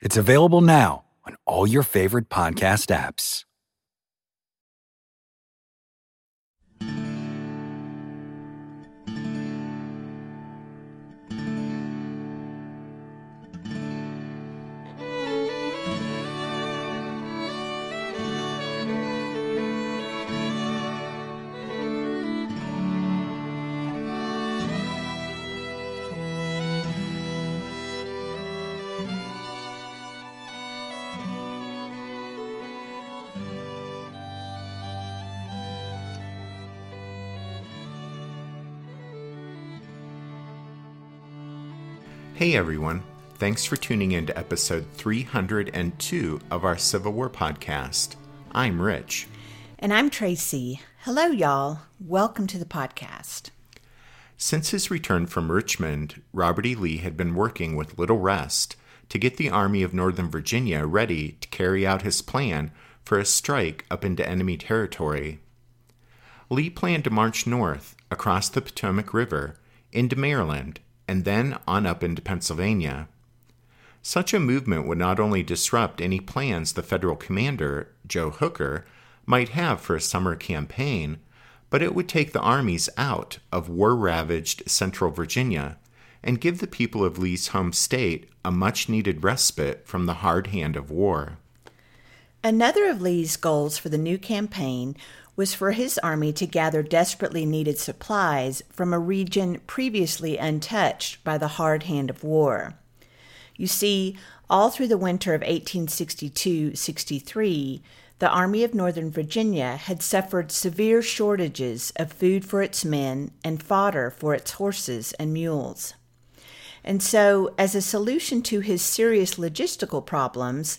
It's available now on all your favorite podcast apps. Hey everyone, thanks for tuning in to episode 302 of our Civil War podcast. I'm Rich. And I'm Tracy. Hello, y'all. Welcome to the podcast. Since his return from Richmond, Robert E. Lee had been working with little rest to get the Army of Northern Virginia ready to carry out his plan for a strike up into enemy territory. Lee planned to march north across the Potomac River into Maryland and then on up into Pennsylvania. Such a movement would not only disrupt any plans the federal commander, Joe Hooker, might have for a summer campaign, but it would take the armies out of war ravaged central Virginia and give the people of Lee's home state a much needed respite from the hard hand of war. Another of Lee's goals for the new campaign was for his army to gather desperately needed supplies from a region previously untouched by the hard hand of war. You see, all through the winter of 1862 63, the Army of Northern Virginia had suffered severe shortages of food for its men and fodder for its horses and mules. And so, as a solution to his serious logistical problems,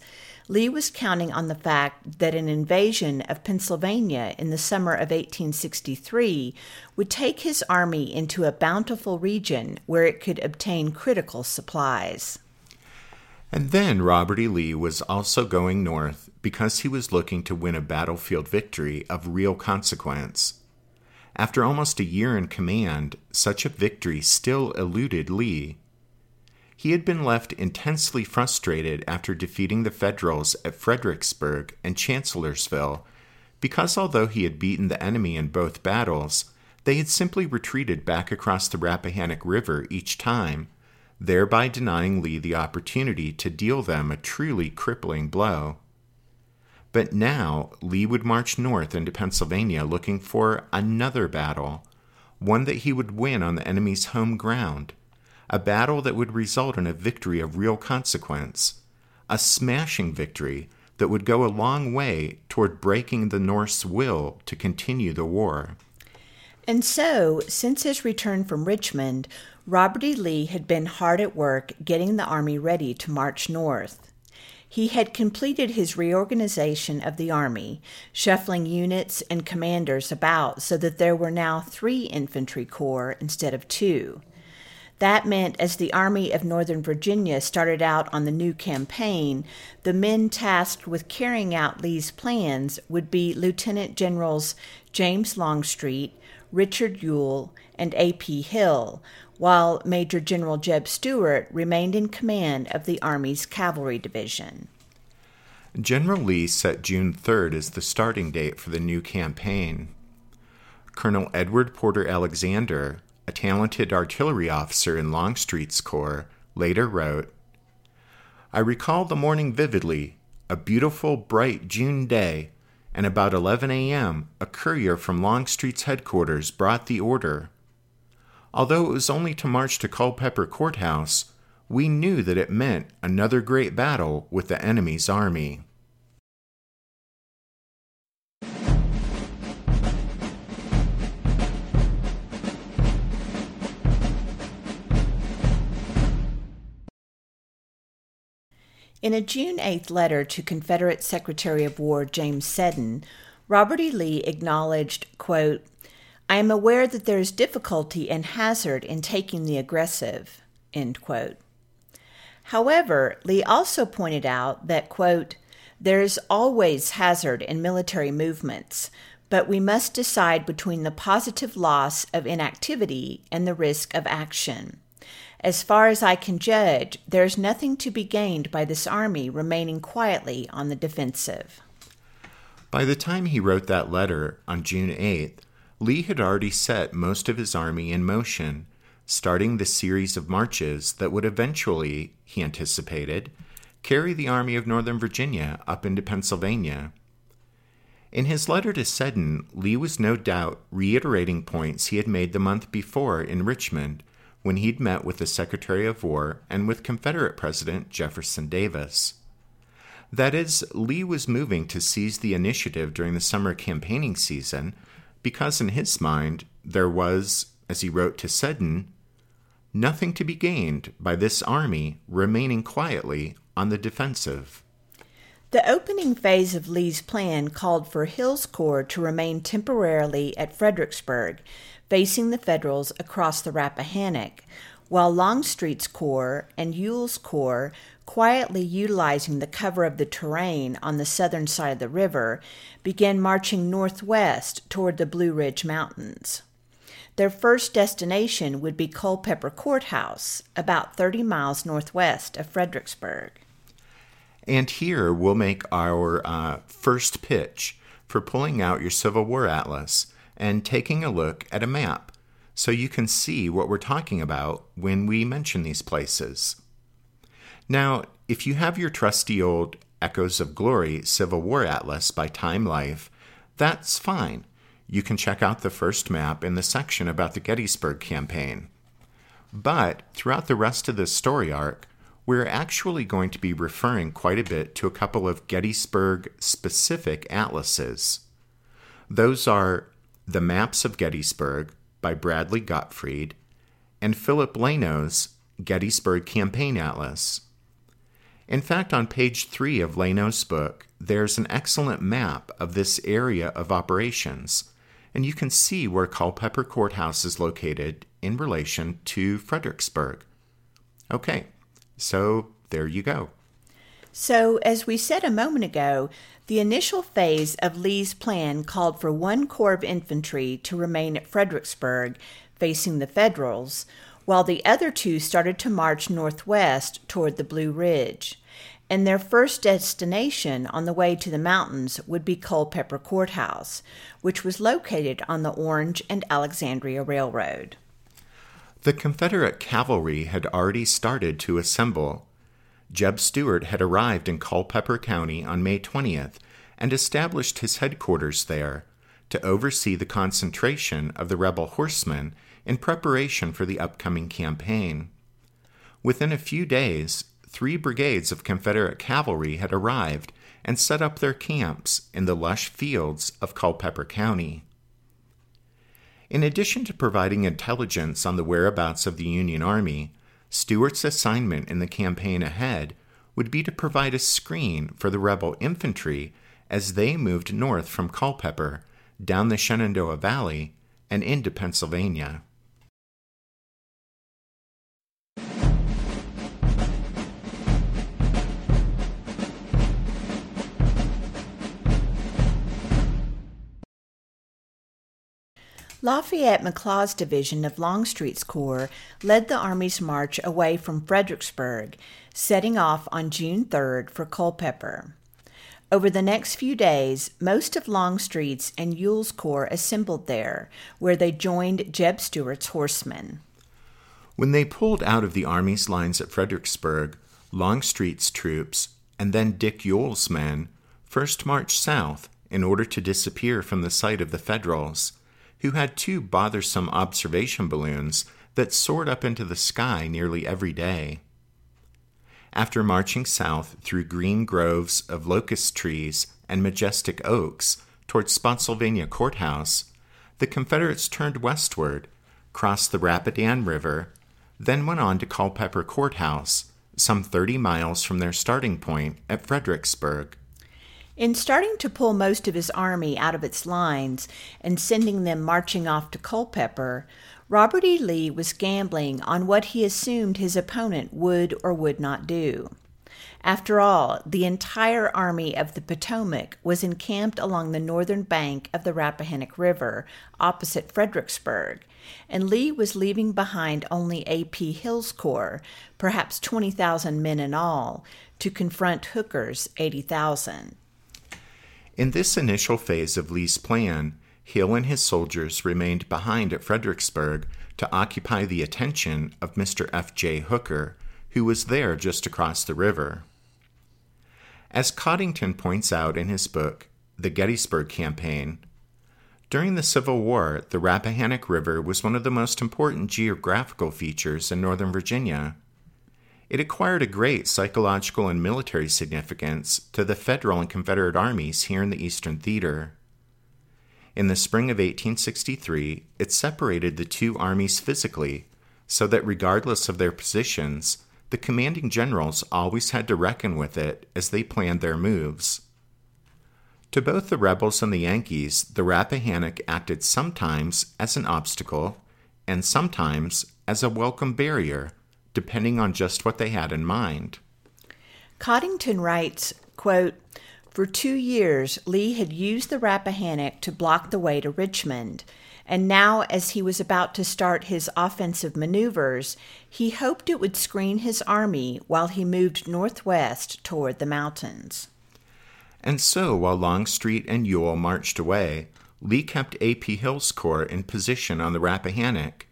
Lee was counting on the fact that an invasion of Pennsylvania in the summer of 1863 would take his army into a bountiful region where it could obtain critical supplies. And then Robert E. Lee was also going north because he was looking to win a battlefield victory of real consequence. After almost a year in command, such a victory still eluded Lee. He had been left intensely frustrated after defeating the Federals at Fredericksburg and Chancellorsville, because although he had beaten the enemy in both battles, they had simply retreated back across the Rappahannock River each time, thereby denying Lee the opportunity to deal them a truly crippling blow. But now Lee would march north into Pennsylvania looking for another battle, one that he would win on the enemy's home ground a battle that would result in a victory of real consequence, a smashing victory that would go a long way toward breaking the North's will to continue the war. And so, since his return from Richmond, Robert E. Lee had been hard at work getting the Army ready to march north. He had completed his reorganization of the Army, shuffling units and commanders about so that there were now three infantry corps instead of two. That meant as the Army of Northern Virginia started out on the new campaign, the men tasked with carrying out Lee's plans would be Lieutenant Generals James Longstreet, Richard Ewell, and A.P. Hill, while Major General Jeb Stuart remained in command of the Army's Cavalry Division. General Lee set June 3rd as the starting date for the new campaign. Colonel Edward Porter Alexander, a talented artillery officer in Longstreet's corps, later wrote I recall the morning vividly, a beautiful, bright June day, and about 11 a.m., a courier from Longstreet's headquarters brought the order. Although it was only to march to Culpeper Courthouse, we knew that it meant another great battle with the enemy's army. In a June 8th letter to Confederate Secretary of War James Seddon, Robert E. Lee acknowledged, quote, I am aware that there is difficulty and hazard in taking the aggressive, end quote. However, Lee also pointed out that, quote, there is always hazard in military movements, but we must decide between the positive loss of inactivity and the risk of action. As far as I can judge, there is nothing to be gained by this army remaining quietly on the defensive. By the time he wrote that letter on June 8th, Lee had already set most of his army in motion, starting the series of marches that would eventually, he anticipated, carry the Army of Northern Virginia up into Pennsylvania. In his letter to Seddon, Lee was no doubt reiterating points he had made the month before in Richmond when he'd met with the Secretary of War and with Confederate President Jefferson Davis. That is, Lee was moving to seize the initiative during the summer campaigning season because, in his mind, there was, as he wrote to Seddon, nothing to be gained by this army remaining quietly on the defensive. The opening phase of Lee's plan called for Hill's Corps to remain temporarily at Fredericksburg facing the Federals across the Rappahannock, while Longstreet's Corps and Ewell's Corps, quietly utilizing the cover of the terrain on the southern side of the river, began marching northwest toward the Blue Ridge Mountains. Their first destination would be Culpeper Courthouse, about 30 miles northwest of Fredericksburg. And here we'll make our uh, first pitch for pulling out your Civil War Atlas and taking a look at a map so you can see what we're talking about when we mention these places. Now, if you have your trusty old Echoes of Glory Civil War Atlas by Time Life, that's fine. You can check out the first map in the section about the Gettysburg campaign. But throughout the rest of this story arc, we're actually going to be referring quite a bit to a couple of Gettysburg specific atlases. Those are the Maps of Gettysburg by Bradley Gottfried, and Philip Laino's Gettysburg Campaign Atlas. In fact, on page three of Laino's book, there's an excellent map of this area of operations, and you can see where Culpeper Courthouse is located in relation to Fredericksburg. Okay, so there you go. So, as we said a moment ago, the initial phase of Lee's plan called for one corps of infantry to remain at Fredericksburg, facing the Federals, while the other two started to march northwest toward the Blue Ridge. And their first destination on the way to the mountains would be Culpeper Courthouse, which was located on the Orange and Alexandria Railroad. The Confederate cavalry had already started to assemble Jeb Stuart had arrived in Culpeper County on May 20th and established his headquarters there to oversee the concentration of the rebel horsemen in preparation for the upcoming campaign. Within a few days, three brigades of Confederate cavalry had arrived and set up their camps in the lush fields of Culpeper County. In addition to providing intelligence on the whereabouts of the Union Army, Stuart's assignment in the campaign ahead would be to provide a screen for the rebel infantry as they moved north from Culpeper, down the Shenandoah Valley, and into Pennsylvania. Lafayette McLaws' division of Longstreet's Corps led the Army's march away from Fredericksburg, setting off on June 3rd for Culpeper. Over the next few days, most of Longstreet's and Ewell's Corps assembled there, where they joined Jeb Stuart's horsemen. When they pulled out of the Army's lines at Fredericksburg, Longstreet's troops, and then Dick Ewell's men first marched south in order to disappear from the sight of the Federals, who had two bothersome observation balloons that soared up into the sky nearly every day. After marching south through green groves of locust trees and majestic oaks toward Spotsylvania Courthouse, the Confederates turned westward, crossed the Rapidan River, then went on to Culpeper Courthouse, some 30 miles from their starting point at Fredericksburg. In starting to pull most of his army out of its lines and sending them marching off to Culpeper, Robert E. Lee was gambling on what he assumed his opponent would or would not do. After all, the entire Army of the Potomac was encamped along the northern bank of the Rappahannock River, opposite Fredericksburg, and Lee was leaving behind only A.P. Hill's corps, perhaps 20,000 men in all, to confront Hooker's 80,000. In this initial phase of Lee's plan, Hill and his soldiers remained behind at Fredericksburg to occupy the attention of Mr. F. J. Hooker, who was there just across the river. As Coddington points out in his book, The Gettysburg Campaign, during the Civil War, the Rappahannock River was one of the most important geographical features in Northern Virginia. It acquired a great psychological and military significance to the Federal and Confederate armies here in the Eastern Theater. In the spring of 1863, it separated the two armies physically, so that regardless of their positions, the commanding generals always had to reckon with it as they planned their moves. To both the rebels and the Yankees, the Rappahannock acted sometimes as an obstacle and sometimes as a welcome barrier, depending on just what they had in mind. Coddington writes, quote, for two years, Lee had used the Rappahannock to block the way to Richmond, and now, as he was about to start his offensive maneuvers, he hoped it would screen his army while he moved northwest toward the mountains. And so, while Longstreet and Ewell marched away, Lee kept A.P. Hill's corps in position on the Rappahannock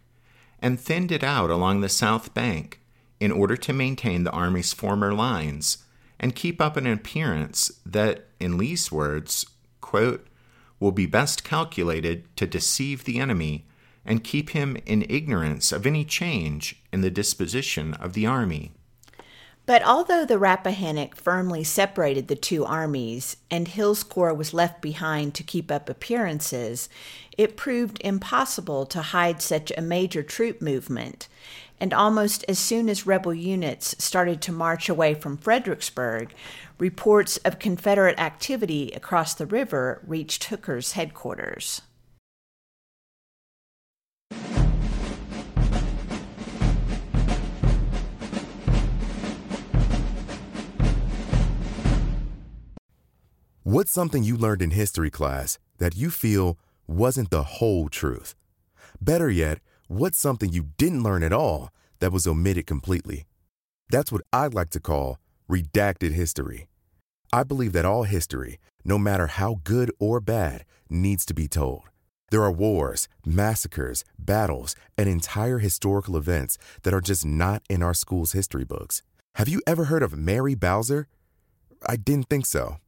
and thinned it out along the south bank in order to maintain the Army's former lines and keep up an appearance that, in Lee's words, quote, will be best calculated to deceive the enemy and keep him in ignorance of any change in the disposition of the army. But although the Rappahannock firmly separated the two armies and Hill's corps was left behind to keep up appearances, it proved impossible to hide such a major troop movement. And almost as soon as rebel units started to march away from Fredericksburg, reports of Confederate activity across the river reached Hooker's headquarters. What's something you learned in history class that you feel wasn't the whole truth? Better yet, what's something you didn't learn at all that was omitted completely? That's what I'd like to call redacted history. I believe that all history, no matter how good or bad, needs to be told. There are wars, massacres, battles, and entire historical events that are just not in our school's history books. Have you ever heard of Mary Bowser? I didn't think so.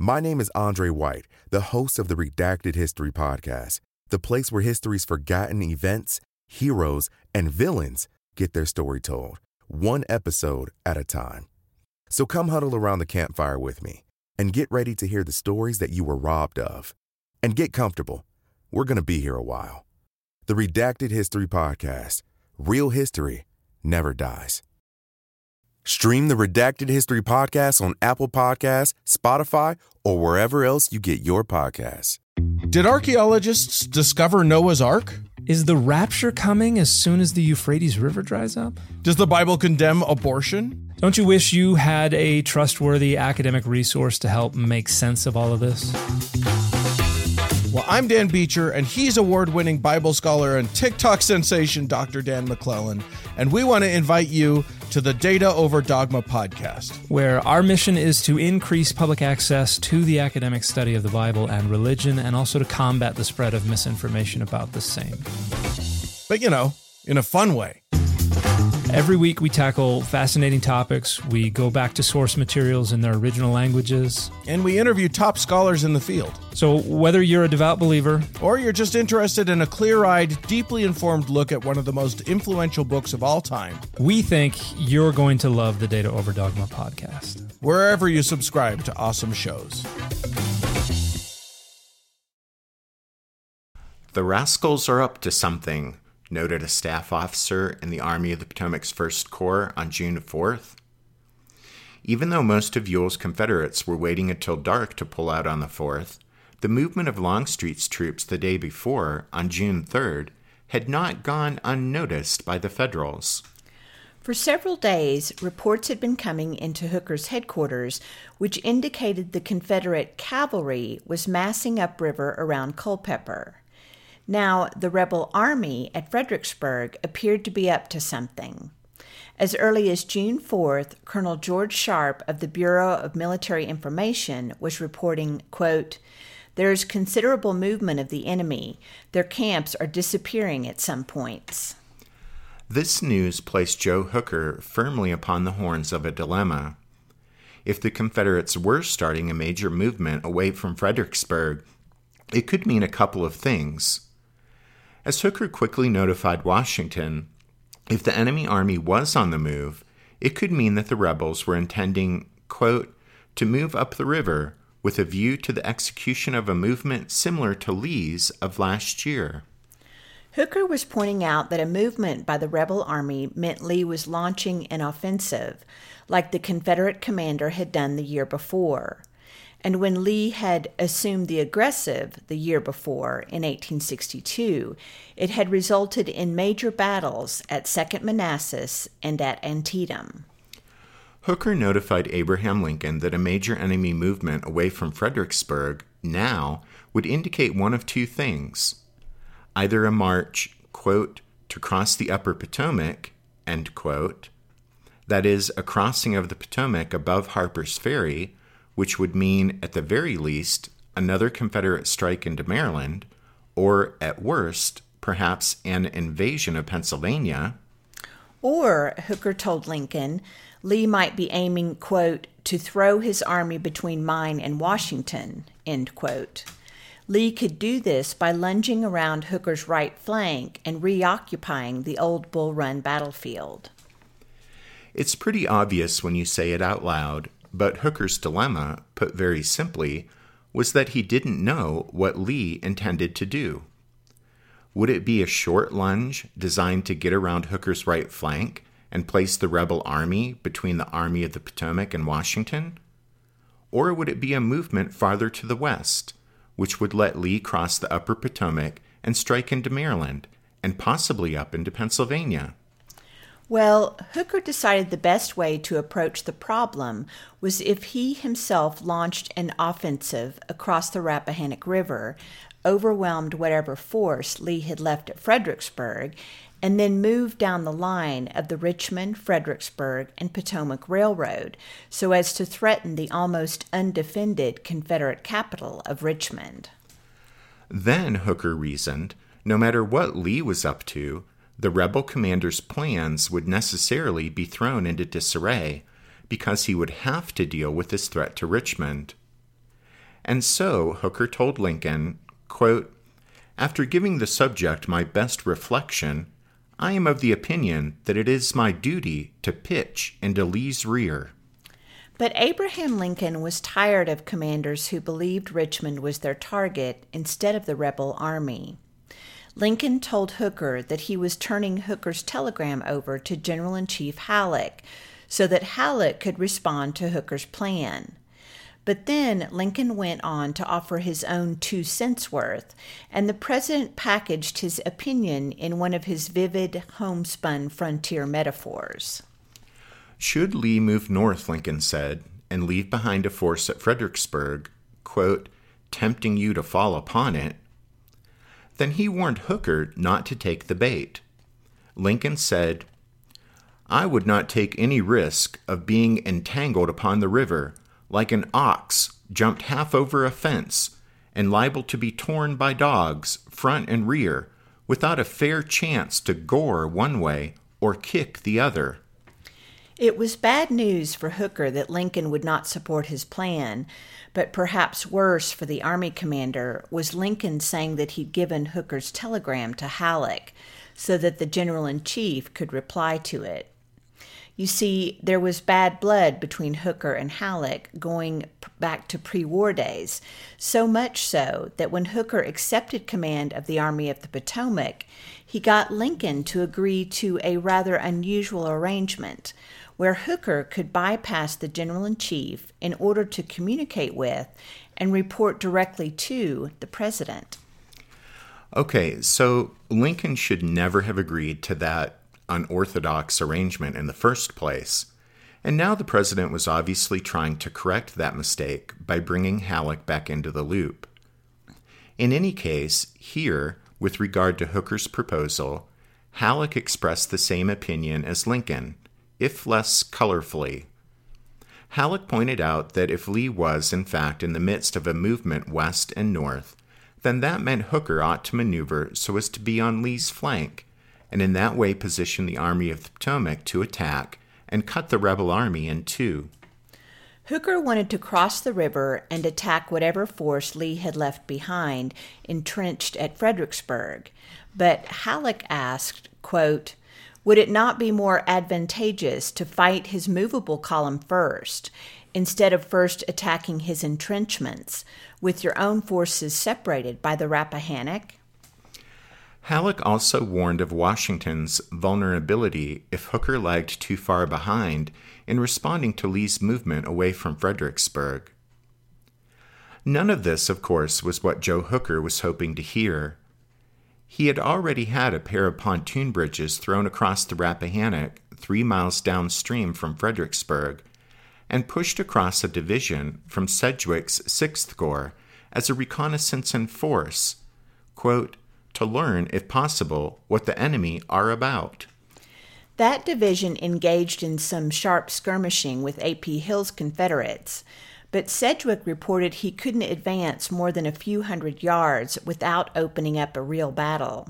My name is Andre White, the host of the Redacted History Podcast, the place where history's forgotten events, heroes, and villains get their story told, one episode at a time. So come huddle around the campfire with me and get ready to hear the stories that you were robbed of. And get comfortable. We're going to be here a while. The Redacted History Podcast Real History Never Dies. Stream the Redacted History podcast on Apple Podcasts, Spotify, or wherever else you get your podcasts. Did archaeologists discover Noah's Ark? Is the rapture coming as soon as the Euphrates River dries up? Does the Bible condemn abortion? Don't you wish you had a trustworthy academic resource to help make sense of all of this? Well, I'm Dan Beecher, and he's award winning Bible scholar and TikTok sensation Dr. Dan McClellan. And we want to invite you to the Data Over Dogma podcast, where our mission is to increase public access to the academic study of the Bible and religion, and also to combat the spread of misinformation about the same. But, you know, in a fun way. Every week, we tackle fascinating topics. We go back to source materials in their original languages. And we interview top scholars in the field. So, whether you're a devout believer or you're just interested in a clear eyed, deeply informed look at one of the most influential books of all time, we think you're going to love the Data Over Dogma podcast. Wherever you subscribe to awesome shows. The rascals are up to something noted a staff officer in the Army of the Potomac's 1st Corps on June 4th. Even though most of Ewell's Confederates were waiting until dark to pull out on the 4th, the movement of Longstreet's troops the day before, on June 3rd, had not gone unnoticed by the Federals. For several days, reports had been coming into Hooker's headquarters which indicated the Confederate cavalry was massing upriver around Culpeper. Now, the rebel army at Fredericksburg appeared to be up to something. As early as June 4th, Colonel George Sharpe of the Bureau of Military Information was reporting, quote, there is considerable movement of the enemy. Their camps are disappearing at some points. This news placed Joe Hooker firmly upon the horns of a dilemma. If the Confederates were starting a major movement away from Fredericksburg, it could mean a couple of things. As Hooker quickly notified Washington, if the enemy army was on the move, it could mean that the rebels were intending, quote, to move up the river with a view to the execution of a movement similar to Lee's of last year. Hooker was pointing out that a movement by the rebel army meant Lee was launching an offensive, like the Confederate commander had done the year before. And when Lee had assumed the aggressive the year before, in 1862, it had resulted in major battles at Second Manassas and at Antietam. Hooker notified Abraham Lincoln that a major enemy movement away from Fredericksburg now would indicate one of two things either a march, quote, to cross the upper Potomac, end quote, that is, a crossing of the Potomac above Harper's Ferry which would mean, at the very least, another Confederate strike into Maryland, or at worst, perhaps an invasion of Pennsylvania. Or, Hooker told Lincoln, Lee might be aiming, quote, to throw his army between mine and Washington, end quote. Lee could do this by lunging around Hooker's right flank and reoccupying the old Bull Run battlefield. It's pretty obvious when you say it out loud but Hooker's dilemma, put very simply, was that he didn't know what Lee intended to do. Would it be a short lunge designed to get around Hooker's right flank and place the rebel army between the Army of the Potomac and Washington? Or would it be a movement farther to the west, which would let Lee cross the upper Potomac and strike into Maryland, and possibly up into Pennsylvania? Well, Hooker decided the best way to approach the problem was if he himself launched an offensive across the Rappahannock River, overwhelmed whatever force Lee had left at Fredericksburg, and then moved down the line of the Richmond, Fredericksburg, and Potomac Railroad so as to threaten the almost undefended Confederate capital of Richmond. Then, Hooker reasoned, no matter what Lee was up to, the rebel commander's plans would necessarily be thrown into disarray because he would have to deal with this threat to Richmond. And so Hooker told Lincoln, quote, After giving the subject my best reflection, I am of the opinion that it is my duty to pitch into Lee's rear. But Abraham Lincoln was tired of commanders who believed Richmond was their target instead of the rebel army. Lincoln told Hooker that he was turning Hooker's telegram over to General in Chief Halleck so that Halleck could respond to Hooker's plan. But then Lincoln went on to offer his own two cents worth, and the president packaged his opinion in one of his vivid, homespun frontier metaphors. Should Lee move north, Lincoln said, and leave behind a force at Fredericksburg, quote, tempting you to fall upon it, then he warned Hooker not to take the bait. Lincoln said, I would not take any risk of being entangled upon the river like an ox jumped half over a fence and liable to be torn by dogs, front and rear, without a fair chance to gore one way or kick the other. It was bad news for Hooker that Lincoln would not support his plan, but perhaps worse for the Army commander was Lincoln saying that he'd given Hooker's telegram to Halleck so that the General in Chief could reply to it. You see, there was bad blood between Hooker and Halleck going back to pre war days, so much so that when Hooker accepted command of the Army of the Potomac, he got Lincoln to agree to a rather unusual arrangement where Hooker could bypass the General in Chief in order to communicate with and report directly to the President. Okay, so Lincoln should never have agreed to that unorthodox arrangement in the first place. And now the president was obviously trying to correct that mistake by bringing Halleck back into the loop. In any case, here, with regard to Hooker's proposal, Halleck expressed the same opinion as Lincoln, if less colorfully. Halleck pointed out that if Lee was, in fact, in the midst of a movement west and north, then that meant Hooker ought to maneuver so as to be on Lee's flank and in that way position the Army of the Potomac to attack and cut the rebel army in two. Hooker wanted to cross the river and attack whatever force Lee had left behind, entrenched at Fredericksburg. But Halleck asked, quote, Would it not be more advantageous to fight his movable column first, instead of first attacking his entrenchments, with your own forces separated by the Rappahannock? Halleck also warned of Washington's vulnerability if Hooker lagged too far behind in responding to Lee's movement away from Fredericksburg. None of this, of course, was what Joe Hooker was hoping to hear. He had already had a pair of pontoon bridges thrown across the Rappahannock three miles downstream from Fredericksburg and pushed across a division from Sedgwick's Sixth Corps as a reconnaissance in force, quote, to learn, if possible, what the enemy are about. That division engaged in some sharp skirmishing with A.P. Hill's Confederates, but Sedgwick reported he couldn't advance more than a few hundred yards without opening up a real battle.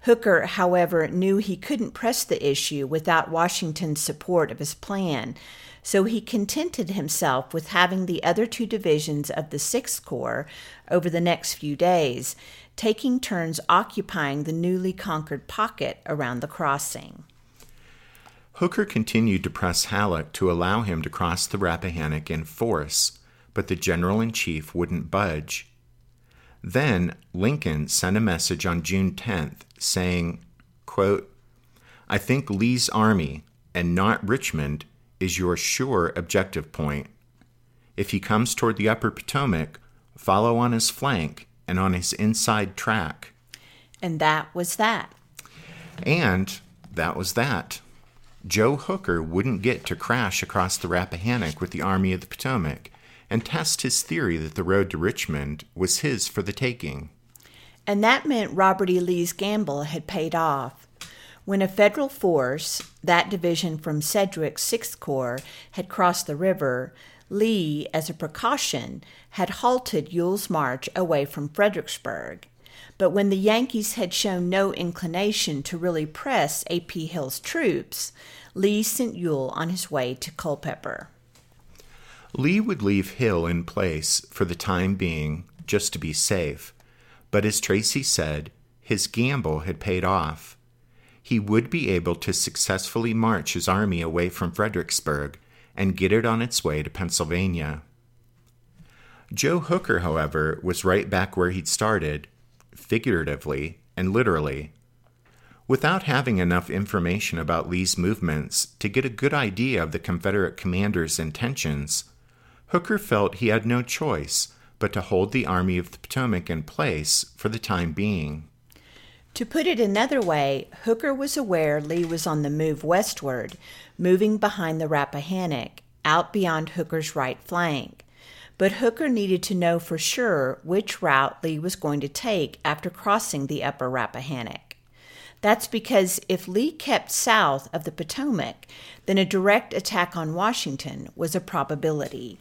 Hooker, however, knew he couldn't press the issue without Washington's support of his plan, so he contented himself with having the other two divisions of the Sixth Corps over the next few days taking turns occupying the newly conquered pocket around the crossing. Hooker continued to press Halleck to allow him to cross the Rappahannock in force, but the general in chief wouldn't budge. Then Lincoln sent a message on June 10th saying, quote, I think Lee's army, and not Richmond, is your sure objective point. If he comes toward the upper Potomac, follow on his flank and on his inside track. And that was that. And that was that. Joe Hooker wouldn't get to crash across the Rappahannock with the Army of the Potomac and test his theory that the road to Richmond was his for the taking. And that meant Robert E. Lee's gamble had paid off. When a federal force, that division from Sedgwick's Sixth Corps, had crossed the river, Lee, as a precaution, had halted Ewell's march away from Fredericksburg. But when the Yankees had shown no inclination to really press A.P. Hill's troops, Lee sent Ewell on his way to Culpeper. Lee would leave Hill in place for the time being just to be safe, but as Tracy said, his gamble had paid off. He would be able to successfully march his army away from Fredericksburg and get it on its way to Pennsylvania. Joe Hooker, however, was right back where he'd started, figuratively and literally. Without having enough information about Lee's movements to get a good idea of the Confederate commander's intentions, Hooker felt he had no choice but to hold the Army of the Potomac in place for the time being. To put it another way, Hooker was aware Lee was on the move westward, moving behind the Rappahannock, out beyond Hooker's right flank. But Hooker needed to know for sure which route Lee was going to take after crossing the upper Rappahannock. That's because if Lee kept south of the Potomac, then a direct attack on Washington was a probability.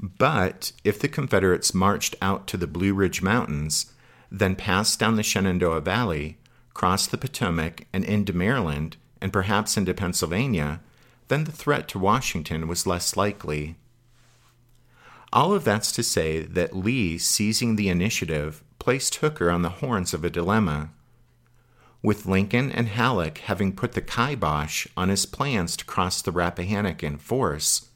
But if the Confederates marched out to the Blue Ridge Mountains, then passed down the Shenandoah Valley, crossed the Potomac, and into Maryland, and perhaps into Pennsylvania, then the threat to Washington was less likely. All of that's to say that Lee seizing the initiative placed Hooker on the horns of a dilemma. With Lincoln and Halleck having put the kibosh on his plans to cross the Rappahannock in force,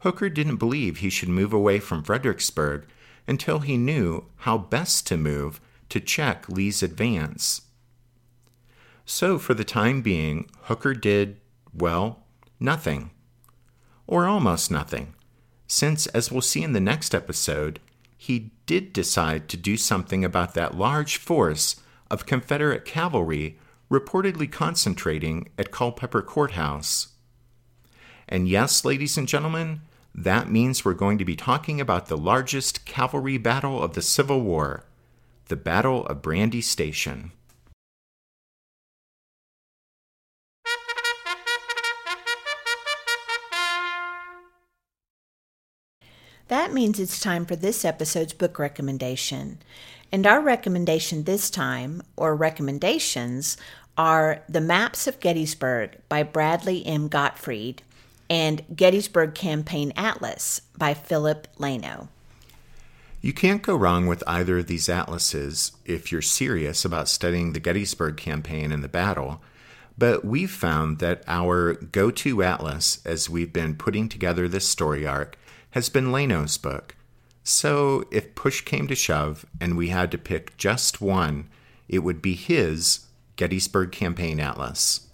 Hooker didn't believe he should move away from Fredericksburg until he knew how best to move to check Lee's advance. So, for the time being, Hooker did, well, nothing. Or almost nothing since, as we'll see in the next episode, he did decide to do something about that large force of Confederate cavalry reportedly concentrating at Culpeper Courthouse. And yes, ladies and gentlemen, that means we're going to be talking about the largest cavalry battle of the Civil War, the Battle of Brandy Station. That means it's time for this episode's book recommendation. And our recommendation this time, or recommendations, are The Maps of Gettysburg by Bradley M. Gottfried and Gettysburg Campaign Atlas by Philip Laino. You can't go wrong with either of these atlases if you're serious about studying the Gettysburg campaign and the battle. But we've found that our go to atlas, as we've been putting together this story arc, has been Laino's book. So if push came to shove and we had to pick just one, it would be his Gettysburg Campaign Atlas.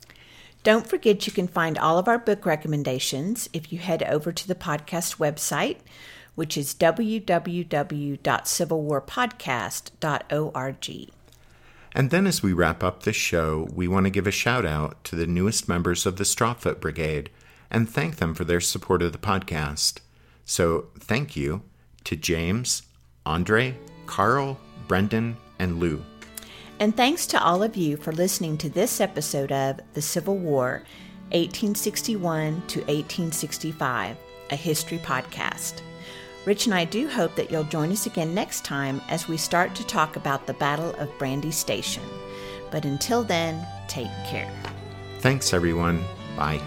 Don't forget you can find all of our book recommendations if you head over to the podcast website, which is www.civilwarpodcast.org. And then, as we wrap up this show, we want to give a shout out to the newest members of the Strawfoot Brigade and thank them for their support of the podcast. So thank you to James, Andre, Carl, Brendan, and Lou. And thanks to all of you for listening to this episode of The Civil War, 1861 to 1865, a history podcast. Rich and I do hope that you'll join us again next time as we start to talk about the Battle of Brandy Station. But until then, take care. Thanks, everyone. Bye.